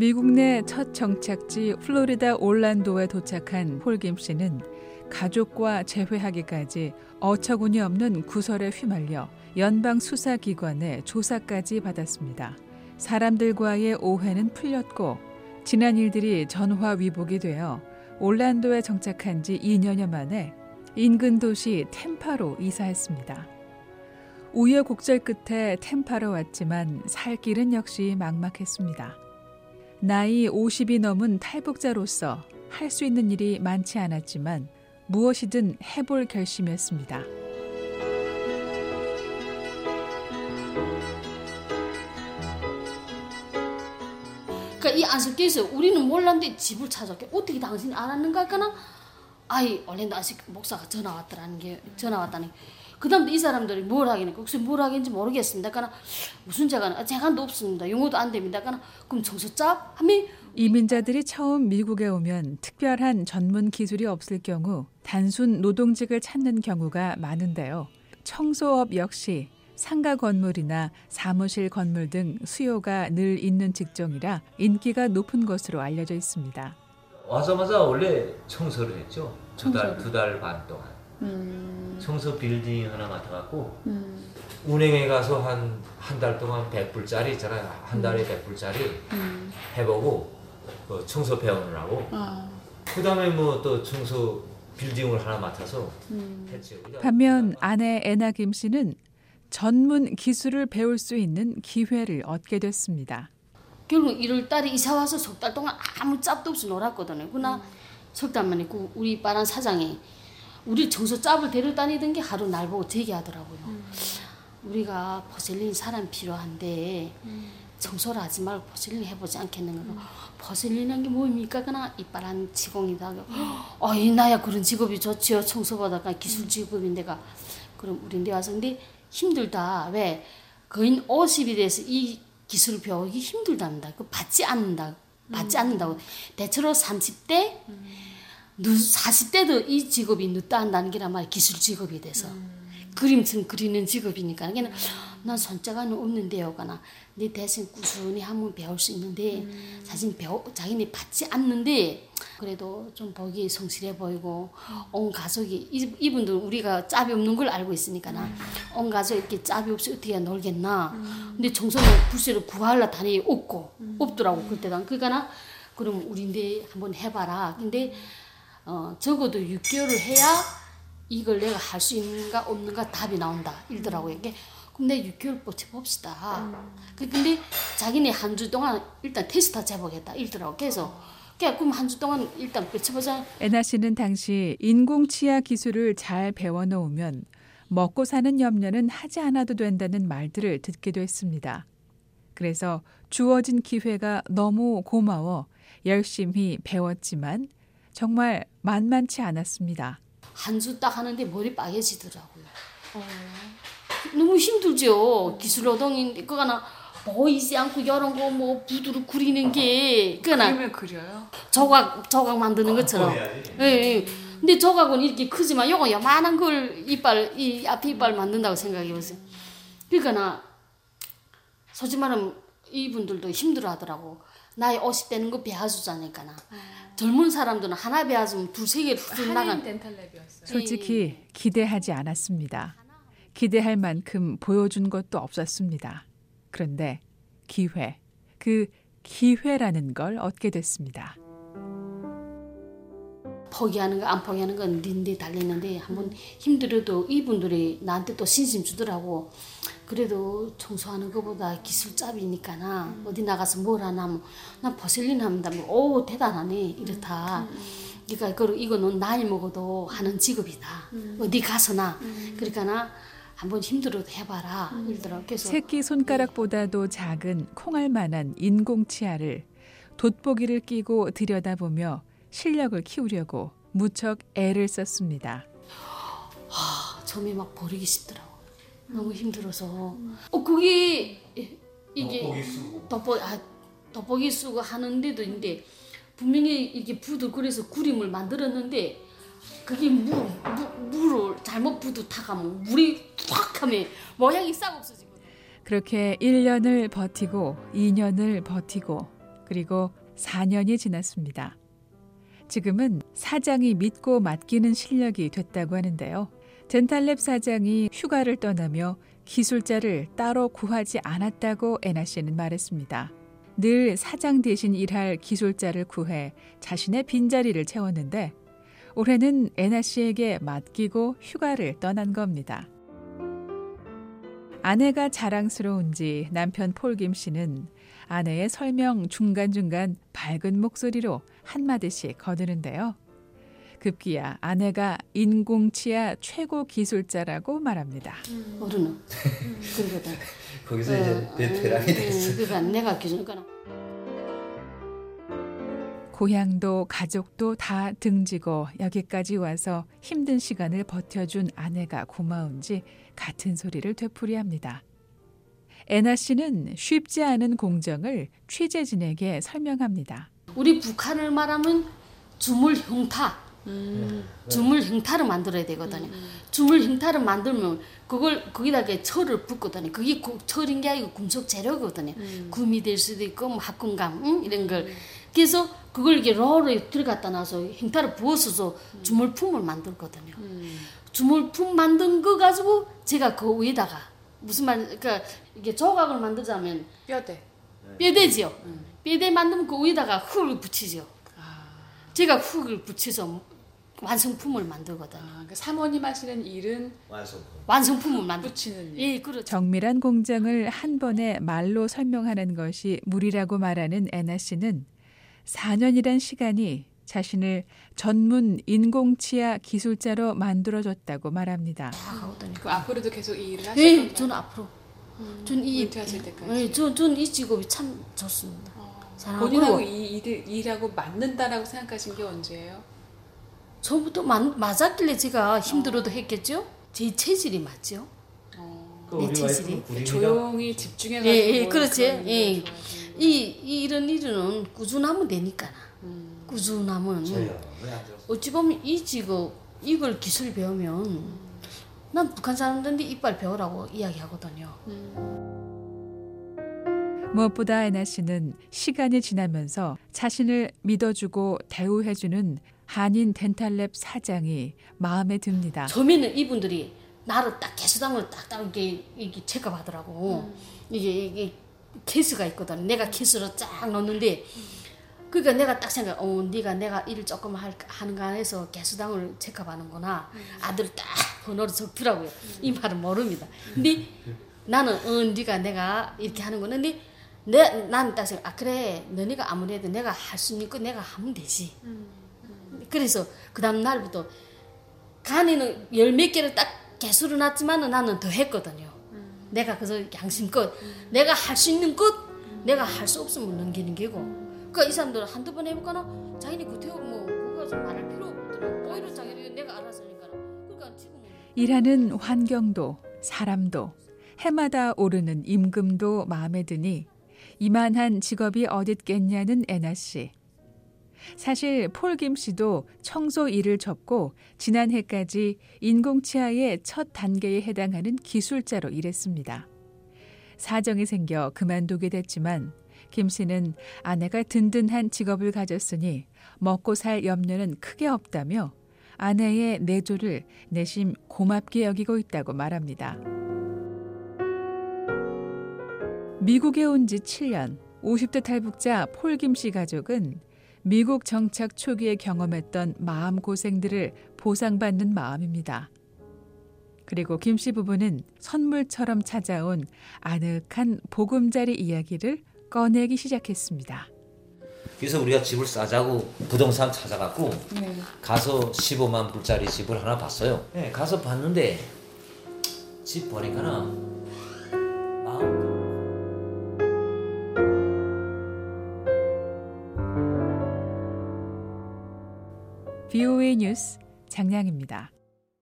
미국 내 첫 정착지 플로리다 올란도에 도착한 폴김 씨는 가족과 재회하기까지 어처구니 없는 구설에 휘말려 연방 수사기관의 조사까지 받았습니다. 사람들과의 오해는 풀렸고 지난 일들이 전화위복이 되어 올란도에 정착한 지 2년여 만에 인근 도시 템파로 이사했습니다. 우여곡절 끝에 템파로 왔지만 살 길은 역시 막막했습니다. 나이 50이 넘은 탈북자로서 할 수 있는 일이 많지 않았지만 무엇이든 해볼 결심이었습니다. 그러니까 이 안식교에서 우리는 몰랐는데 집을 찾았게 어떻게 당신이 알았는가 하나 아이 원래는 안식 목사가 전화 왔더라는 게 전화 왔다는 게 그 다음에 이 사람들이 뭘 하겠니까 혹시 뭘 하겠는지 모르겠습니다. 그러나 무슨 재간 재간도 없습니다. 영어도 안 됩니다. 그러나 그럼 정서짭 하면 이민자들이 처음 미국에 오면 특별한 전문 기술이 없을 경우 단순 노동직을 찾는 경우가 많은데요. 청소업 역시 상가 건물이나 사무실 건물 등 수요가 늘 있는 직종이라 인기가 높은 것으로 알려져 있습니다. 와자마자 원래 청소를 했죠. 두 달, 두 달 반 동안. 음. 청소 빌딩 하나 맡아갖고 운행에 가서 한 한 달 동안 100불짜리 있잖아요. 한 달에 100불짜리 해보고 그 청소 배원을 하고 그 다음에 뭐 또 청소 빌딩을 하나 맡아서 했죠. 반면 아내 애나 김 씨는 전문 기술을 배울 수 있는 기회를 얻게 됐습니다. 결국 1월 달에 이사 와서 석 달 동안 아무 짭도 없이 놀았거든요. 그러나 석달 만에 그 우리 빠란 사장이 우리 정서 짭을 데려다니던 게 하루 날 보고 제기하더라고요. 우리가 포셀린 사람 필요한데 청소를 하지 말고 포셀린 해보지 않겠는가. 포셀린한 게 뭡니까? 그나 이빨한 직업이다. 어 이 나야 그런 직업이 좋지요. 청소보다가 기술 직업인데가 그럼 우리 데 와서 근데 힘들다. 왜? 거의 50이 돼서 이 기술을 배우기 힘들답니다. 그 받지 않는다. 받지 않는다고. 대체로 30대, 40대도 이 직업이 늦다 한다는 게란 말이야. 기술 직업이 돼서. 그림처럼 그리는 직업이니까. 그러니까 난 손자가는 없는데요. 가나. 내 대신 꾸준히 한번 배울 수 있는데 사실 배우, 자기네 받지 않는데 그래도 좀 보기 성실해 보이고 온 가족이 이, 이 분들 우리가 짭이 없는 걸 알고 있으니까 나 온 가족 이렇게 짭이 없이 어떻게 놀겠나 근데 청소는 불세로 구하려 다니 없고 없더라고 그때당 그러니까 나 그럼 우리인데 한번 해봐라 근데 어 적어도 6개월을 해야 이걸 내가 할 수 있는가 없는가 답이 나온다 이러더라고요 이게 근데 6개월 버텨봅시다. 그 근데 자기네 한 주 동안 일단 테스트 해보겠다 이러더라고. 그래서 그냥 그럼 한 주 동안 일단 버텨보자. 애나 씨는 당시 인공치아 기술을 잘 배워놓으면 먹고 사는 염려는 하지 않아도 된다는 말들을 듣기도 했습니다. 그래서 주어진 기회가 너무 고마워 열심히 배웠지만 정말 만만치 않았습니다. 한 주 딱 하는데 머리 빠개지더라고요. 너무 힘들죠. 기술 노동인데 그거나 보이지 않고 이런 거 뭐 부두로 그리는 게 그거나 그림을 그려요? 조각 조각 만드는 것처럼. 예, 예. 근데 조각은 이렇게 크지만 요거 요만한 걸 이빨 이 앞에 이빨 만든다고 생각해 보세요. 그러니까 나 솔직히 말하면 이분들도 힘들어 하더라고. 나이 50 되는 거 배워주자니까 나. 젊은 사람들은 하나 배워주면 두세 개를 훌 나간. 솔직히 기대하지 않았습니다. 기대할 만큼 보여준 것도 없었습니다. 그런데 기회, 그 기회라는 걸 얻게 됐습니다. 포기하는 거 안 포기하는 건 닌데 달리는데 한번 힘들어도 이분들이 나한테 또 신심 주더라고. 그래도 청소하는 것보다 기술 짭이니까나 어디 나가서 뭘 하나 하면 난 버슬린 합니다. 뭐, 오 대단하네 이렇다. 그러니까 그 이거는 나이 먹어도 하는 직업이다. 어디 가서나 그러니까 나 한번 힘들어도 해봐라 이러더라고. 그래서 새끼 손가락보다도 작은 콩알만한 인공 치아를 돋보기를 끼고 들여다보며 실력을 키우려고 무척 애를 썼습니다. 아, 처음에 막 버리기 싫더라고. 너무 힘들어서. 어, 그게 이게 돋보기 쓰고. 돋보기 아, 돋보기 쓰고 하는데도 인데 분명히 이게 부도 그래서 그림을 만들었는데 그게 물, 물 물을 잘못 부도 타가면 물이 확 하면 모양이 싹 없어지거든. 그렇게 1년을 버티고 2년을 버티고 그리고 4년이 지났습니다. 지금은 사장이 믿고 맡기는 실력이 됐다고 하는데요. 덴탈랩 사장이 휴가를 떠나며 기술자를 따로 구하지 않았다고 애나 씨는 말했습니다. 늘 사장 대신 일할 기술자를 구해 자신의 빈자리를 채웠는데 올해는 애나 씨에게 맡기고 휴가를 떠난 겁니다. 아내가 자랑스러운지 남편 폴김 씨는 아내의 설명 중간중간 밝은 목소리로 한마디씩 거드는데요. 급기야 아내가 인공치아 최고 기술자라고 말합니다. 음. 어른은 그러거든. 거기서 이제 베테랑이 됐어. 그러니까 내가 기준거나. 고향도 가족도 다 등지고 여기까지 와서 힘든 시간을 버텨준 아내가 고마운지 같은 소리를 되풀이합니다. 애나 씨는 쉽지 않은 공정을 취재진에게 설명합니다. 우리 북한을 말하면 주물 형타, 음. 주물 형타를 만들어야 되거든요. 주물 형타를 만들면 그걸 거기다가 철을 붓거든요. 그게 고- 철인 게 아니고 금속 재료거든요. 금이 될 수도 있고 뭐 합금감 응? 이런 걸. 그래서 그걸 이렇게 롤에 들어갔다 놔서 형타를 부어서 주물품을 만들거든요. 주물품 만든 거 가지고 제가 그 위에다가 무슨 말 그러니까 이게 조각을 만들자면 뼈대. 뼈대지요. 뼈대 만들면 그 위에다가 흙을 붙이죠. 제가 흙을 붙여서 완성품을 만들거든. 아, 그 사모님 하시는 일은 완성품. 완성품을 만들. 붙이는 일. 예, 그렇죠. 정밀한 공정을 한 번에 말로 설명하는 것이 무리라고 말하는 애나 씨는 4년이란 시간이 자신을 전문 인공치아 기술자로 만들어줬다고 말합니다. 그 앞으로도 계속 이 일을 하실 예, 건가요? 저는 앞으로 전이 은퇴하실 때까지. 예, 저전이 직업이 참 좋습니다. 사랑하고 본인하고 이 일을 일하고 맞는다라고 생각하신 게 언제예요? 처음부터 맞, 맞았길래 제가 힘들어도 했겠죠. 제 체질이 맞죠. 그내 우리 체질이. 조용히 집중해서 예, 예, 그렇지. 예. 이, 이 이런 일은 꾸준하면 되니까. 꾸준하면. 왜안 들었어? 어찌 보면 이 직업 이걸 기술 배우면 난 북한 사람들한테 이빨 배우라고 이야기하거든요. 무엇보다 애나 씨는 시간이 지나면서 자신을 믿어주고 대우해주는 한인 덴탈랩 사장이 마음에 듭니다. 처음에는 이분들이 나를 딱 개수당을 딱딱 이렇게 이게 체크하더라고. 이게 이게 케이스가 있거든. 내가 케이스로 쫙 넣는데 그러니까 내가 딱 생각, 어, 네가 내가 일을 조금 할, 하는 거 안에서 개수당을 체크하는구나. 아들 딱 번호를 적더라고요. 이 말은 모릅니다. 근데 나는 어, 네가 내가 이렇게 하는 거는 근데 내, 나는 딱 생각, 아 그래, 너네가 아무래도 내가 할수거 내가 하면 되지. 그래서 그 다음 날부터 간에는 열 몇 개를 딱 개수를 놨지만은 나는 더 했거든요. 내가 그래서 양심껏 내가 할 수 있는 것 내가 할 수 없으면 넘기는 게고. 그러니까 이 사람들 한두 번 해볼까나 자기네 구태고 뭐 그거 좀 말할 필요 없더라고. 오히려 자기네 내가 알아서 하니까. 그러니까 지금은 일하는 환경도 사람도 해마다 오르는 임금도 마음에 드니 이만한 직업이 어딨겠냐는 애나 씨. 사실 폴 김 씨도 청소 일을 접고 지난해까지 인공치아의 첫 단계에 해당하는 기술자로 일했습니다. 사정이 생겨 그만두게 됐지만 김 씨는 아내가 든든한 직업을 가졌으니 먹고 살 염려는 크게 없다며 아내의 내조를 내심 고맙게 여기고 있다고 말합니다. 미국에 온 지 7년, 50대 탈북자 폴 김 씨 가족은 미국 정착 초기에 경험했던 마음고생들을 보상받는 마음입니다. 그리고 김 씨 부부는 선물처럼 찾아온 아늑한 보금자리 이야기를 꺼내기 시작했습니다. 그래서 우리가 집을 싸자고 부동산 찾아갖고 네. 가서 15만 불짜리 집을 하나 봤어요. 네, 가서 봤는데 집 보니까는 뉴스 장량입니다.